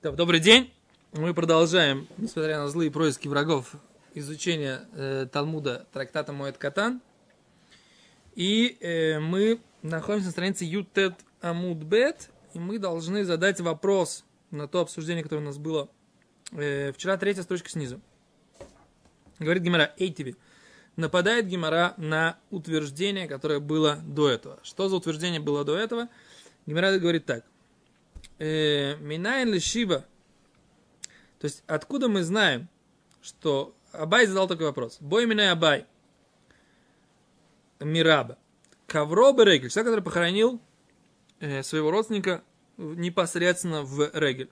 Добрый день. Мы продолжаем, несмотря на злые происки врагов, изучение э, Талмуда трактата Моэт Катан. И э, мы находимся на странице Ютет Амуд Бет, и мы должны задать вопрос на то обсуждение, которое у нас было э, вчера, третья строчка снизу. Говорит Гимара, эй тебе, нападает Гимара на утверждение, которое было до этого. Что за утверждение было до этого? Гимара говорит так – Минайн ли Шива? То есть, откуда мы знаем, что Абай задал такой вопрос. Бой меня Абай. Мираба. Ковроба Регель. Человек, который похоронил э, своего родственника непосредственно в Регель.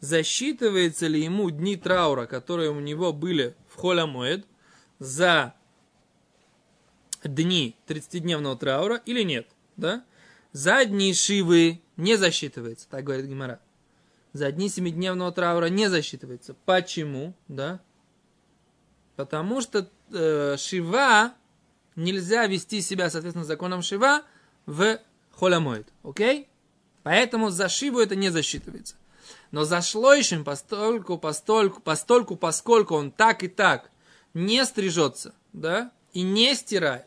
Засчитывается ли ему дни траура, которые у него были в Холямоэд, за дни 30-дневного траура или нет? Да? За дни Шивы не засчитывается, так говорит Гимара. За дни семидневного траура не засчитывается. Почему? Да? Потому что э, Шива нельзя вести себя, соответственно, законом Шива в холямоид. Окей? Поэтому за Шиву это не засчитывается. Но за шлойшим, постольку, постольку, постольку, поскольку он так и так не стрижется, да, и не стирает,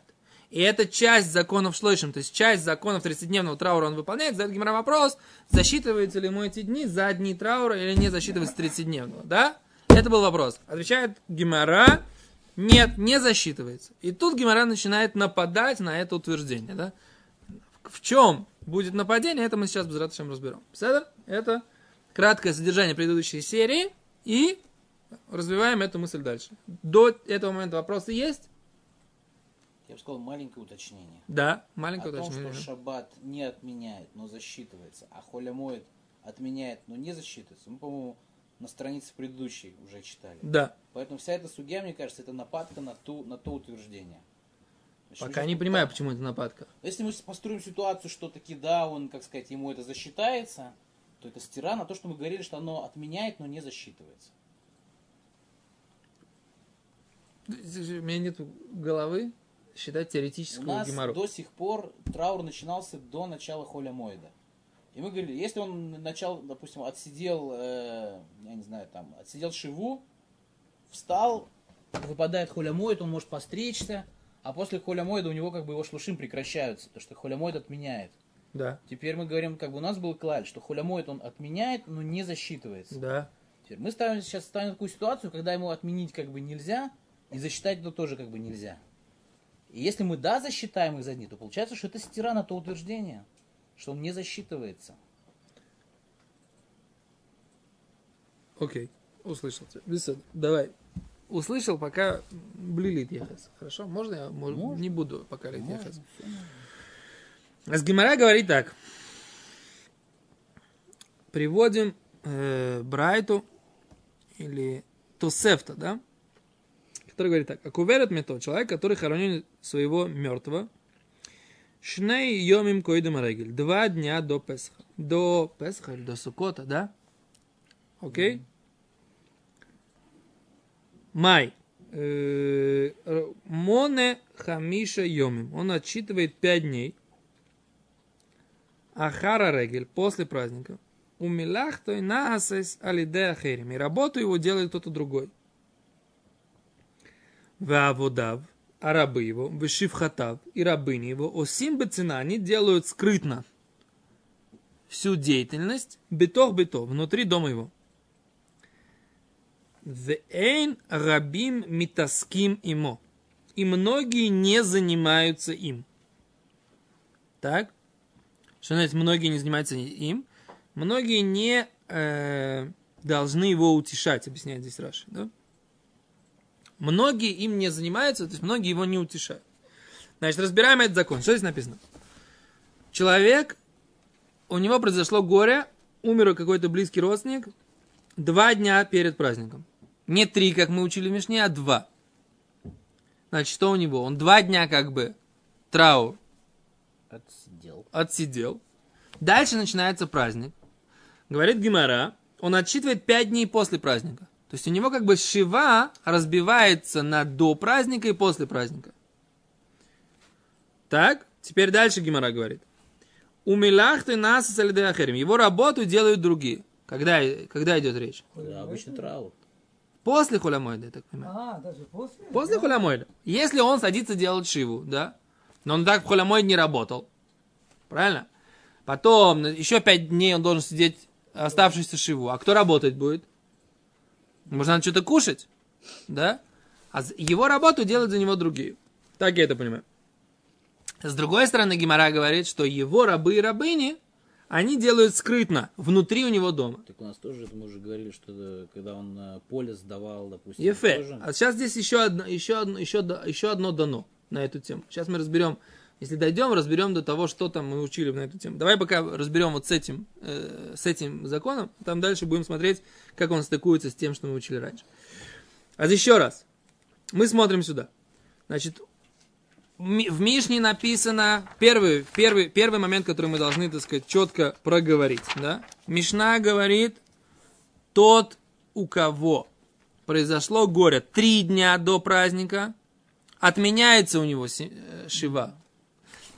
и это часть законов шлойшим, то есть часть законов 30-дневного траура он выполняет. Задает Гимара вопрос, засчитываются ли ему эти дни за дни траура или не засчитывается 30-дневного. Да? Это был вопрос. Отвечает Гимара, нет, не засчитывается. И тут Гимара начинает нападать на это утверждение. Да? В чем будет нападение, это мы сейчас без радостью разберем. Седер? Это краткое содержание предыдущей серии. И развиваем эту мысль дальше. До этого момента вопросы есть? Я бы сказал, маленькое уточнение. Да, маленькое О том, уточнение. что шаббат не отменяет, но засчитывается, а холя моет отменяет, но не засчитывается. Мы, по-моему, на странице предыдущей уже читали. Да. Поэтому вся эта судья, мне кажется, это нападка на, ту, на то утверждение. Значит, Пока не понимаю, попытаемся- почему это нападка. Если мы построим ситуацию, что таки да, он, как сказать, ему это засчитается, то это стира на то, что мы говорили, что оно отменяет, но не засчитывается. У меня нет головы считать У теоретического нас геморру. до сих пор траур начинался до начала холя моида. И мы говорили, если он начал, допустим, отсидел, э, я не знаю, там, отсидел шиву, встал, выпадает холя моид, он может постричься, а после холя моида у него как бы его шлушим прекращаются, то что холя моид отменяет. Да, Теперь мы говорим, как бы у нас был клаль, что холя моид он отменяет, но не засчитывается. да. Теперь мы ставим, сейчас ставим такую ситуацию, когда ему отменить как бы нельзя, и засчитать это тоже как бы нельзя. И если мы да засчитаем их за дни, то получается, что это стира на то утверждение, что он не засчитывается. Окей, услышал тебя. Давай. Услышал, пока блилит ехас. Хорошо? Можно я мож- Можно. не буду пока лить можно. С Гимара говорит так. Приводим э, Брайту или Тосефта, да? Который говорит так. Акуверет мето, человек, который хоронил своего мертвого, Шней йомим койдем регель. Два дня до Песха. До Песха или до Сукота, да? Окей? Май. Э, Моне хамиша йомим. Он отчитывает пять дней. Ахара регель после праздника. У милахтой наасес алиде ахерим. И работу его делает кто-то другой. Вааводав, а рабы его, вышивхатав и рабыни его, осим бецина, они делают скрытно всю деятельность, бетох бетох, внутри дома его. Вейн рабим митаским имо. И многие не занимаются им. Так? Что значит, многие не занимаются им? Многие не э, должны его утешать, объясняет здесь Раши. Да? Многие им не занимаются, то есть многие его не утешают. Значит, разбираем этот закон. Что здесь написано? Человек, у него произошло горе, умер какой-то близкий родственник два дня перед праздником. Не три, как мы учили в Мишне, а два. Значит, что у него? Он два дня как бы траур Отсидел. отсидел. Дальше начинается праздник. Говорит Гимара, он отсчитывает 5 дней после праздника. То есть у него как бы шива разбивается на до праздника и после праздника. Так, теперь дальше Гимара говорит. У милахты нас Его работу делают другие. Когда, когда идет речь? Да, обычный траур. После хулямойда, я так понимаю. А, даже после? После Да. хулямойда. Если он садится делать шиву, да, но он так в хулямойд не работал, правильно? Потом еще пять дней он должен сидеть оставшийся шиву. А кто работать будет? Может, надо что-то кушать? Да? А его работу делают за него другие. Так я это понимаю. С другой стороны, Гимара говорит, что его рабы и рабыни, они делают скрытно, внутри у него дома. Так у нас тоже, мы уже говорили, что когда он э, поле сдавал, допустим. Ефе. тоже- А сейчас здесь еще одно, еще одно, еще, еще одно дано на эту тему. Сейчас мы разберем, если дойдем, разберем до того, что там мы учили на эту тему. Давай пока разберем вот с этим, э, с этим законом, там дальше будем смотреть, как он стыкуется с тем, что мы учили раньше. А еще раз, мы смотрим сюда. Значит, в Мишне написано первый, первый, первый момент, который мы должны, так сказать, четко проговорить. Да? Мишна говорит, тот, у кого произошло горе три дня до праздника, отменяется у него э, шива.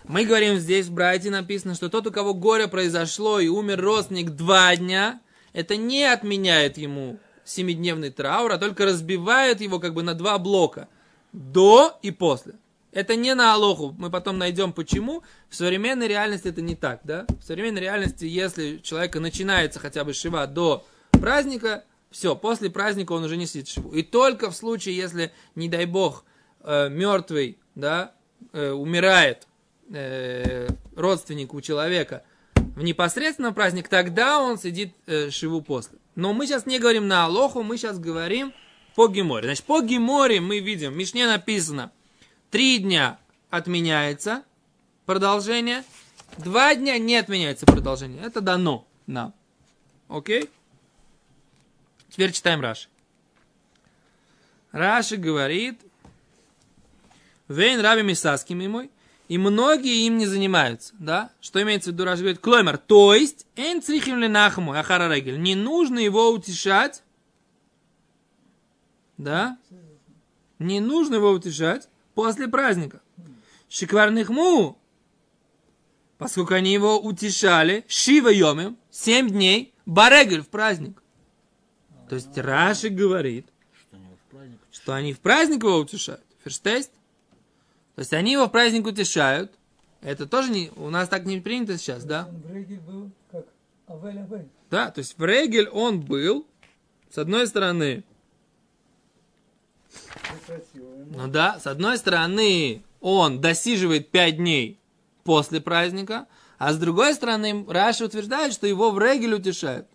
Мы говорим здесь в Брайте написано, что тот, у кого горе произошло и умер родственник два дня, это не отменяет ему семидневный траур, а только разбивает его как бы на два блока. До и после. Это не на Алоху. Мы потом найдем почему. В современной реальности это не так, да? В современной реальности, если человека начинается хотя бы шива до праздника, все, после праздника он уже не сидит шиву. И только в случае, если, не дай бог, э, мертвый, да, э, умирает э, родственник у человека в непосредственно праздник, тогда он сидит э, шиву после. Но мы сейчас не говорим на Алоху, мы сейчас говорим по Геморе. Значит, по Геморе мы видим, в Мишне написано, три дня отменяется продолжение, два дня не отменяется продолжение. Это дано нам. Окей? Теперь читаем Раши. Раши говорит, Вейн раби Мисаски мой, и многие им не занимаются, да? Что имеется в виду, Раши говорит, клоймер, то есть, эн црихим ли нахму, ахара регель, не нужно его утешать, да? Не нужно его утешать после праздника. Шикварных му, поскольку они его утешали, шива йомим, семь дней, барегель в праздник. То есть Раши говорит, Что они в праздник его утешают. Ферштейст? То есть они его в праздник утешают. Это тоже не, у нас так не принято сейчас, да? Был как Авель Авель. Да, то есть в Регель он был, с одной стороны, ему. ну да, с одной стороны он досиживает 5 дней после праздника, а с другой стороны Раша утверждает, что его в Регель утешают.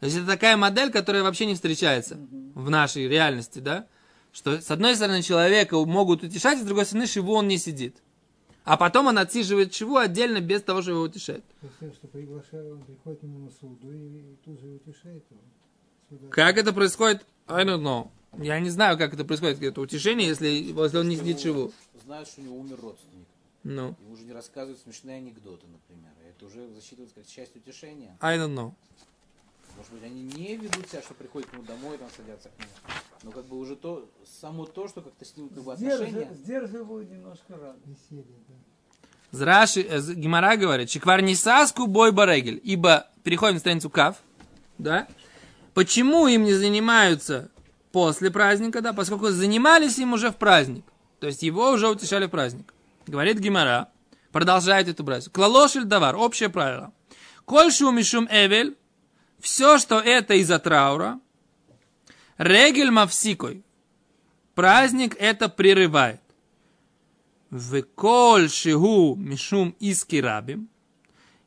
То есть это такая модель, которая вообще не встречается в нашей реальности, да? Что с одной стороны человека могут утешать, а с другой стороны шиву он не сидит. А потом он отсиживает шиву отдельно без того, что его утешает. Представь, что приглашает, он приходит к нему на суду и, и тут же утешает его. Сюда. Как это происходит? I don't know. Я не знаю, как это происходит, это утешение, если, если он не сидит шиву. Знают, что у него умер родственник. Ну, Ему уже не рассказывают смешные анекдоты, например. Это уже засчитывается как часть утешения. I don't know. Может быть, они не ведут себя, что приходят к нему домой, там садятся к нему. Но как бы уже то, само то, что как-то с ним как бы отношения. Сдержи- Сдерживают немножко радость. Веселье, да. Зраши, э, Гимара говорит, Чиквар не саску бой барегель. Ибо, переходим на страницу Кав, да? Почему им не занимаются после праздника, да? Поскольку занимались им уже в праздник. То есть его уже утешали в праздник. Говорит Гимара, продолжает эту бразу. Клалошель давар, общее правило. Кольшу мишум эвель, все, что это из-за траура, регель мавсикой, праздник это прерывает. Веколь шигу мишум иски рабим.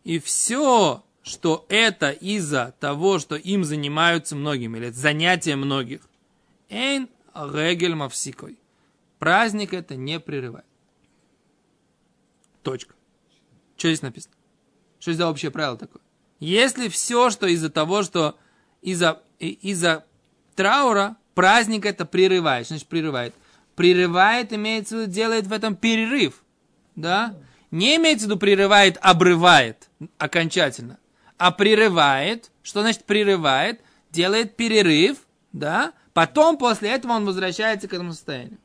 И все, что это из-за того, что им занимаются многими, или занятия многих. Эйн регель мавсикой. Праздник это не прерывает. Точка. Что здесь написано? Что здесь за общее правило такое? Если все, что из-за того, что из-за и- из-за траура, праздник это прерывает. Значит прерывает? Прерывает, имеется в виду, делает в этом перерыв. Да? Не имеется в виду прерывает, обрывает окончательно. А прерывает, что значит прерывает? Делает перерыв, да? Потом после этого он возвращается к этому состоянию.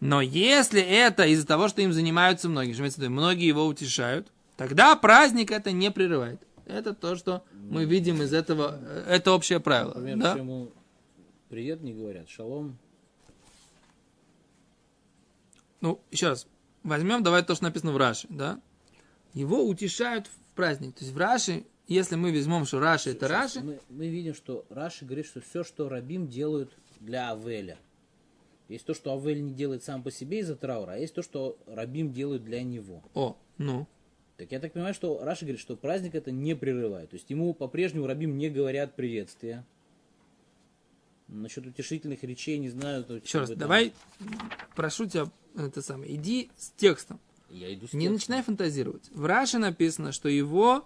Но если это из-за того, что им занимаются многие, виду, многие его утешают, тогда праздник это не прерывает. Это то, что мы видим из этого, э, это общее правило. Например, да? что ему привет не говорят, шалом. Ну, еще раз, возьмем, давай то, что написано в Раши, да? Его утешают в праздник. То есть в Раши, если мы возьмем, что Раши это Сейчас Раши, Мы, мы видим, что Раши говорит, что все, что Рабим делают для Авеля. Есть то, что Авель не делает сам по себе из-за траура, а есть то, что Рабим делают для него. о, ну, Так я так понимаю, что Раши говорит, что праздник это не прерывает. То есть ему по-прежнему Рабим не говорят приветствия. Насчет утешительных речей не знаю. то еще раз, там- давай, прошу тебя, это самое, иди с текстом. Я иду с Не текстом. начинай фантазировать. В Раши написано, что его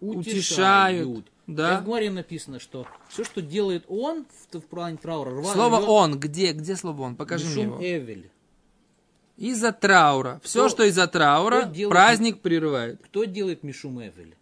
Утешают. утешают. Да. В Гмаре написано, что все, что делает он в, в плане траура, рва- Слово рвет он, где, где слово он? Покажи мне Мишум его. Эвель. Из-за траура. Все, Кто- что из-за траура, делает- праздник прерывает. Кто делает Мишум Эвель?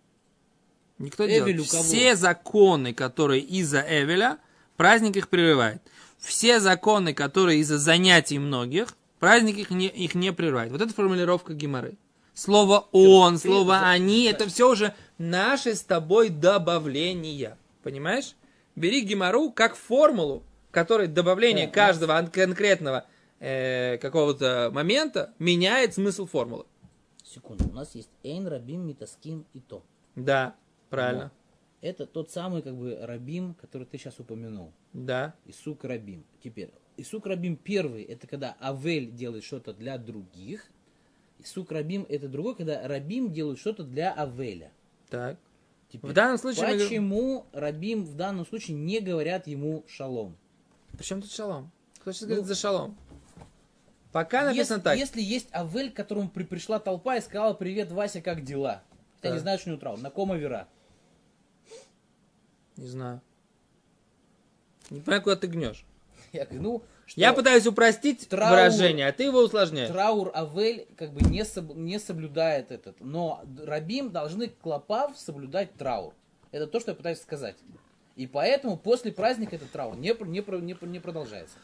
Никто Эвель делает. Все законы, которые из-за Эвеля, праздник их прерывает. Все законы, которые из-за занятий многих, праздник их не, их не прерывает. Вот это формулировка Гимары. Слово он, слово они, это все уже наши с тобой добавления. Понимаешь? Бери Гимару как формулу, которой добавление Да, каждого ан- конкретного э, какого-то момента меняет смысл формулы. Секунду, у нас есть Эйн, Рабим, Митаским и то. Да, правильно. Это тот самый как бы Рабим, который ты сейчас упомянул. Да. Исук Рабим. Теперь, Исук Рабим первый, это когда Авель делает что-то для других. Исук Рабим это другой, когда Рабим делает что-то для Авеля. Так. Теперь, В данном случае мы почему Рабим в данном случае не говорят ему шалом? Причем тут шалом? Кто сейчас Ну, говорит за шалом? Пока написано Если, так. если есть Авель, к которому при- пришла толпа и сказала, привет, Вася, как дела? Я не знаю, что у него траур. На кома вера. Не знаю. Не понимаю, куда ты гнешь. Я говорю, ну, что Я пытаюсь упростить Траур- выражение, а ты его усложняешь. траур Авель как бы не, соб- не соблюдает этот. Но Рабим должны клопав соблюдать траур. Это то, что я пытаюсь сказать. И поэтому после праздника этот траур не, не, не, не продолжается.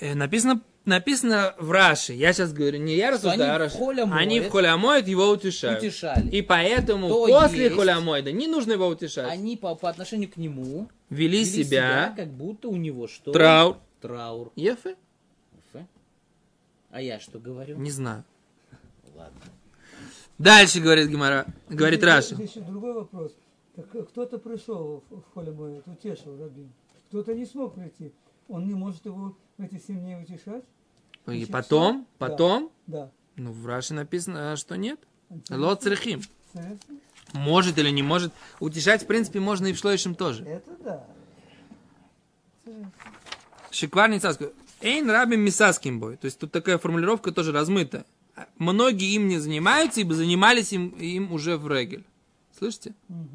Э, написано, написано в Раши. Я сейчас говорю, не я рассуждаю, они а в Раши. холе моют. Они в холе моют, его утешают. Утешали. И поэтому То после есть- холя мойда не нужно его утешать. Они по, по отношению к нему Вели, вели себя, как будто у него что? траур. Траур. Ефе? Ф. А я что говорю? Не знаю. Ладно. Дальше говорит Гимара, говорит. Здесь еще другой вопрос. Э, кто-то пришел в, мой, утешил Рабин. Кто-то не смог прийти. Он не может его в эти семь дней утешать? И Значит, потом? Да. потом, Да. ну в Раши написано, что нет. Лот црехим. Может или не может. Утешать, в принципе, можно и в шлоишем тоже. Это да. Шиквар Ницаску. Эйн рабим мисаским бой. То есть тут такая формулировка тоже размыта. Многие им не занимаются, ибо занимались им, им уже в регель. Слышите?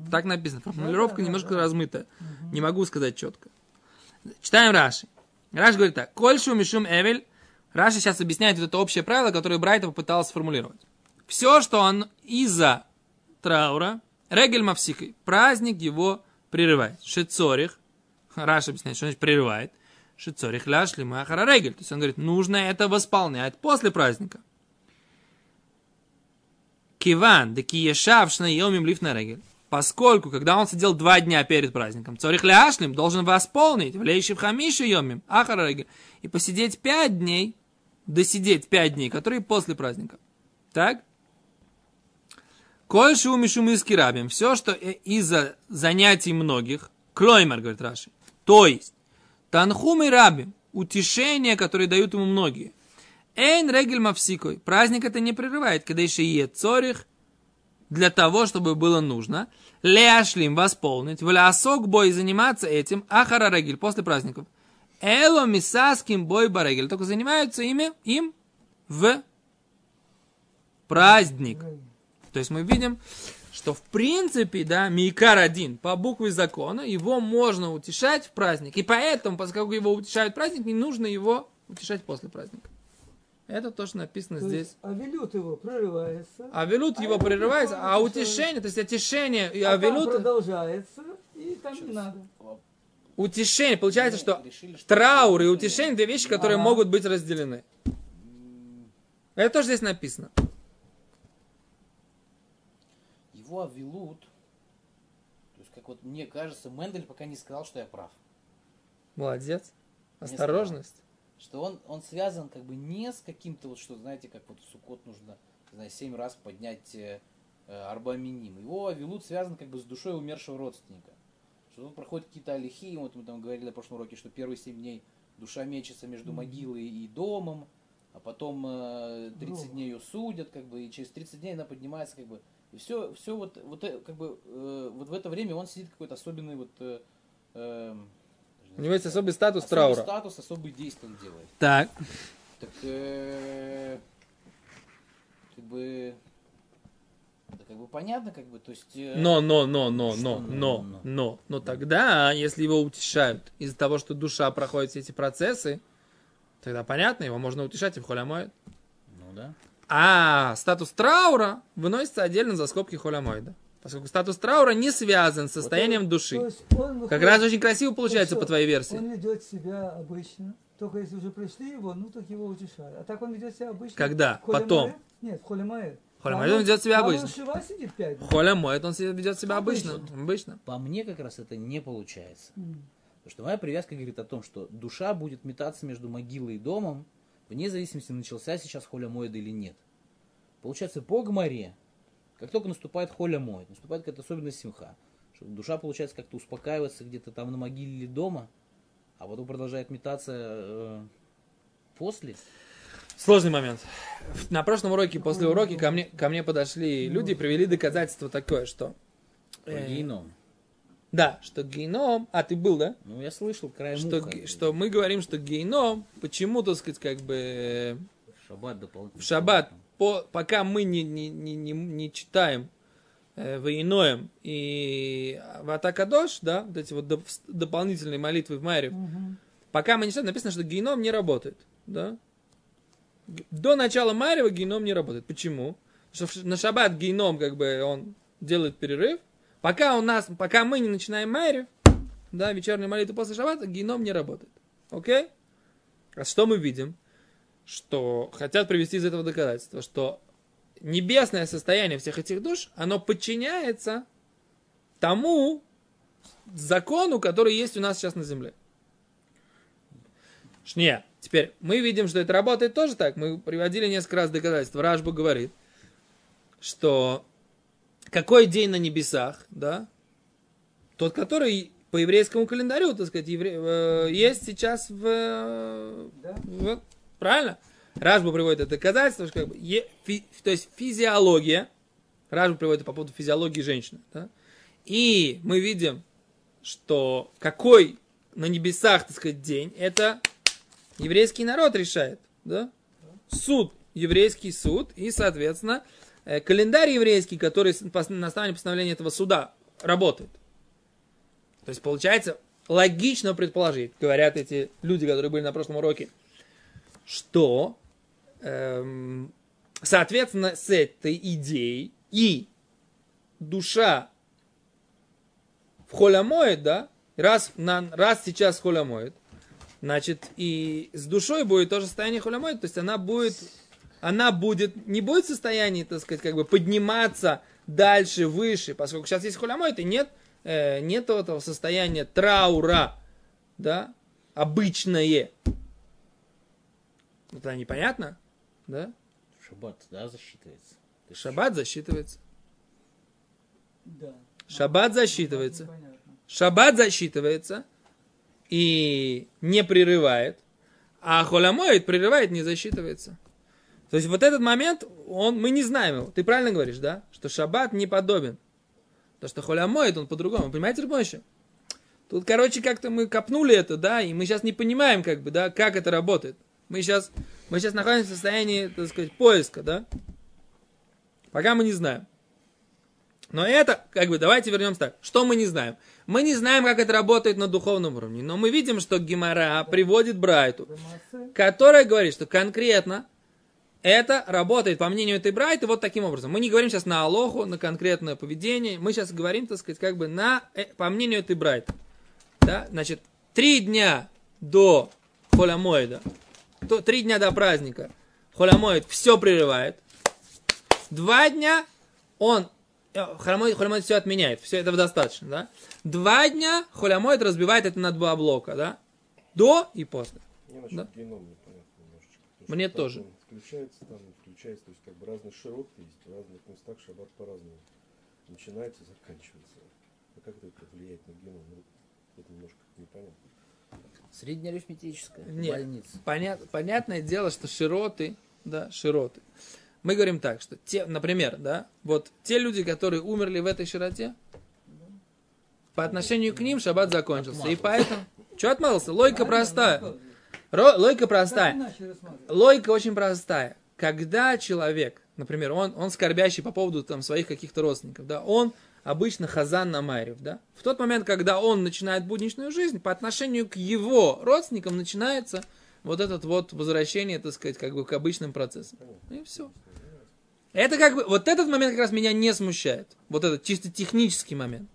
Так написано. Формулировка да, да, немножко да. размытая. Не могу сказать четко. Читаем Раши. Раши говорит так. Кольшу мишум эвель. Раши сейчас объясняет вот это общее правило, которое Брайта попытался сформулировать. Все, что он из-за траура, регель мавсикой, праздник его прерывает. Шицорих, Раша объясняет, что значит прерывает. Шицорих ляшли махара регель. То есть он говорит, нужно это восполнять после праздника. Киван, да киешавшна йомим лиф на регель. Поскольку, когда он сидел два дня перед праздником, цорих ляшлим должен восполнить, влеющий в хамишу йомим, ахара регель, и посидеть пять дней, досидеть пять дней, которые после праздника. Так? Коль шум и шум из кирабим. Все, что э- из-за занятий многих, клоймер, говорит Раши. То есть, танхум и рабим, утешение, которое дают ему многие. Эйн регель мавсикой. Праздник это не прерывает, когда еще е цорих, для того, чтобы было нужно. Леашлим восполнить, влясок бой заниматься этим, ахара регель после праздников. Эло мисаским бой барегель. Только занимаются ими, им в праздник. То есть мы видим, что в принципе, да, Микар один, по букве закона, его можно утешать в праздник. И поэтому, поскольку его утешают в праздник, не нужно его утешать после праздника. Это то, что написано То здесь. есть, а велют его прерывается. А велют А его прерывается, а утешение. утешение, то есть отешение и а там авелют, продолжается, и там не надо. утешение, получается, Мы что решили, что- траур и утешение две вещи, которые Ага. могут быть разделены. Это тоже здесь написано. Его авилут, как вот мне кажется, Мендель пока не сказал, что я прав. Молодец. Осторожность. Что он, он связан как бы не с каким-то вот, что, знаете, как вот в Суккот нужно, знаю, семь раз поднять э, э, арбаминим. Его авилут связан как бы с душой умершего родственника. Что тут проходят какие-то алихи, вот мы там говорили на прошлом уроке, что первые семь дней душа мечется между могилой и домом, а потом э, 30 Гроба. дней ее судят, как бы, и через 30 дней она поднимается, как бы, и все, все вот, вот, э, как бы, э, вот в это время он сидит какой-то особенный вот, э, эм, У него есть особый статус особый траура. статус, особые действия он делает. Так. Так, э, как бы, да как бы понятно, как бы, то есть... э, Но, но, но, но, Что но, но, но, но? но. Но тогда, если его утешают из-за того, что душа проходит все эти процессы, тогда понятно, его можно утешать и в холямоид. Ну да. А статус траура выносится отдельно за скобки холямоида. Поскольку статус траура не связан с состоянием То души. есть он Как выходит- раз очень красиво получается по твоей версии. Он ведет себя обычно. Только если уже пришли его, ну так его утешают. А так он ведет себя обычно. Когда? Холе Потом. Моэд? Нет, в холе Моэд. В холе А он ведет себя а обычно. он сидит пять дней. Холямоид, он ведет себя обычно. Обычно. Обычно. По мне как раз это не получается. Потому что моя привязка говорит о том, что душа будет метаться между могилой и домом, вне зависимости, начался сейчас холя моеда или нет. Получается, по гморе, как только наступает холя моед, наступает какая-то особенность симха, что душа, получается, как-то успокаивается где-то там на могиле или дома, а потом продолжает метаться э, после. Сложный момент. На прошлом уроке, после урока, ко мне, ко мне подошли люди и привели доказательство такое, что... Э, геном. Да, что геном... А, ты был, да? Ну, я слышал краем Что, уха. что мы говорим, что геном, почему, так сказать, как бы э, В шаббат дополнительно. в шаббат, по, пока мы не, не, не, не, не читаем э, Ваиноем и Ватакадош, да, вот эти вот доп- дополнительные молитвы в Майре, Мгм. пока мы не читаем, написано, что геном не работает, да. До начала Марева геном не работает. Почему? Потому что на шаббат геном, как бы, он делает перерыв. Пока у нас, пока мы не начинаем Майрев, да, вечернюю молитву после шаббата, геном не работает. Окей? А что мы видим? Что хотят привести из этого доказательства, что небесное состояние всех этих душ, оно подчиняется тому закону, который есть у нас сейчас на земле. Шния. Теперь мы видим, что это работает тоже так. Мы приводили несколько раз доказательства. Рашбу говорит, что какой день на небесах, да, тот, который по еврейскому календарю, так сказать, евре- э, есть сейчас в, Да? Правильно? Рашбу приводит это доказательство, что как бы, е- фи- то есть физиология, Рашбу приводит по поводу физиологии женщины, да? и мы видим, что какой на небесах, так сказать, день, это еврейский народ решает, да? Суд, еврейский суд, и, соответственно, э, календарь еврейский, который на основании постановления этого суда работает. То есть, получается, логично предположить, говорят эти люди, которые были на прошлом уроке, что, эм, соответственно, с этой идеей и душа в холямоид, да, раз, на, раз сейчас холямоид, значит, и с душой будет тоже состояние холямоид, то есть она будет, она будет, не будет в состоянии, так сказать, как бы подниматься дальше, выше, поскольку сейчас есть холямоид, и нет, э, нет этого состояния траура, да, обычное. Это непонятно, да? Шаббат, да, засчитывается. Есть Шаббат засчитывается. Да. Шаббат засчитывается. Шаббат засчитывается и не прерывает, а холямоид прерывает, не засчитывается. То есть вот этот момент, он, мы не знаем его. Ты правильно говоришь, да? Что шаббат не подобен. То, что холямоид, он по-другому. Понимаете, Рабонище? Тут, короче, как-то мы копнули это, да, и мы сейчас не понимаем, как бы, да, как это работает. Мы сейчас, мы сейчас находимся в состоянии, так сказать, поиска, да? Пока мы не знаем. Но это, как бы, давайте вернемся так. Что мы не знаем? Мы не знаем, как это работает на духовном уровне. Но мы видим, что Гимара приводит Брайту, которая говорит, что конкретно это работает, по мнению этой Брайты, вот таким образом. Мы не говорим сейчас на Алоху, на конкретное поведение. Мы сейчас говорим, так сказать, как бы на, э, по мнению этой Брайты. Да? Значит, три дня до Холямоида, то, три дня до праздника Холямоид все прерывает. Два дня он Холямоид, холямоид все отменяет, все этого достаточно, да? Два дня холямоид разбивает это на два блока, да? До и после. Мне Да. геном непонятно немножечко. Мне тоже. Включается, там включается, то есть как бы разные широты есть, в разных местах шаббат по-разному. Начинается, заканчивается. А как это влияет на геном? Ну, это немножко непонятно. Среднеарифметическая Нет. больница. Понят- понятное дело, что широты, да, широты. Мы говорим так, что те, например, да, вот те люди, которые умерли в этой широте, по отношению к ним шаббат закончился. И поэтому... Что отмазался? Логика простая. Ро- логика простая. Логика очень простая. Когда человек, например, он, он скорбящий по поводу там, своих каких-то родственников, да, он обычно хазан на Майрев, да, в тот момент, когда он начинает будничную жизнь, по отношению к его родственникам начинается вот этот вот возвращение, так сказать, как бы к обычным процессам. И все. Это как бы, вот этот момент как раз меня не смущает. Вот этот чисто технический момент.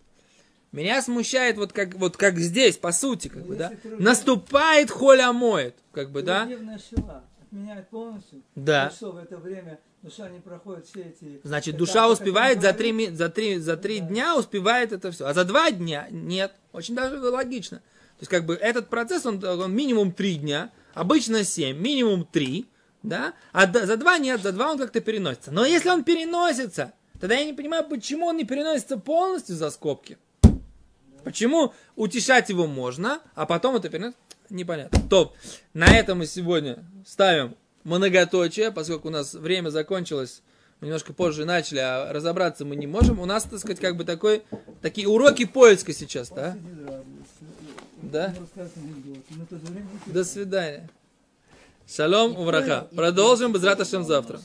Меня смущает вот как, вот как здесь, по сути, как Ну, бы, да. если ты- Наступает холя моет, как бы, да. Отменяет полностью. Да. И что в это время душа не проходит все эти... Значит, душа успевает за три, за, три, за три Да. дня успевает это все. А за два дня нет. Очень даже логично. То есть, как бы этот процесс, он, он минимум три дня, обычно семь, минимум три, да, а за два нет, за два он как-то переносится. Но если он переносится, тогда я не понимаю, почему он не переносится полностью за скобки. Почему утешать его можно, а потом это переносится? Непонятно. Топ. На этом мы сегодня ставим многоточие, поскольку у нас время закончилось, мы немножко позже начали, а разобраться мы не можем. У нас, так сказать, как бы такой, такие уроки поиска сейчас, да? Да. До свидания. Шалом, увраха. Продолжим без завтра.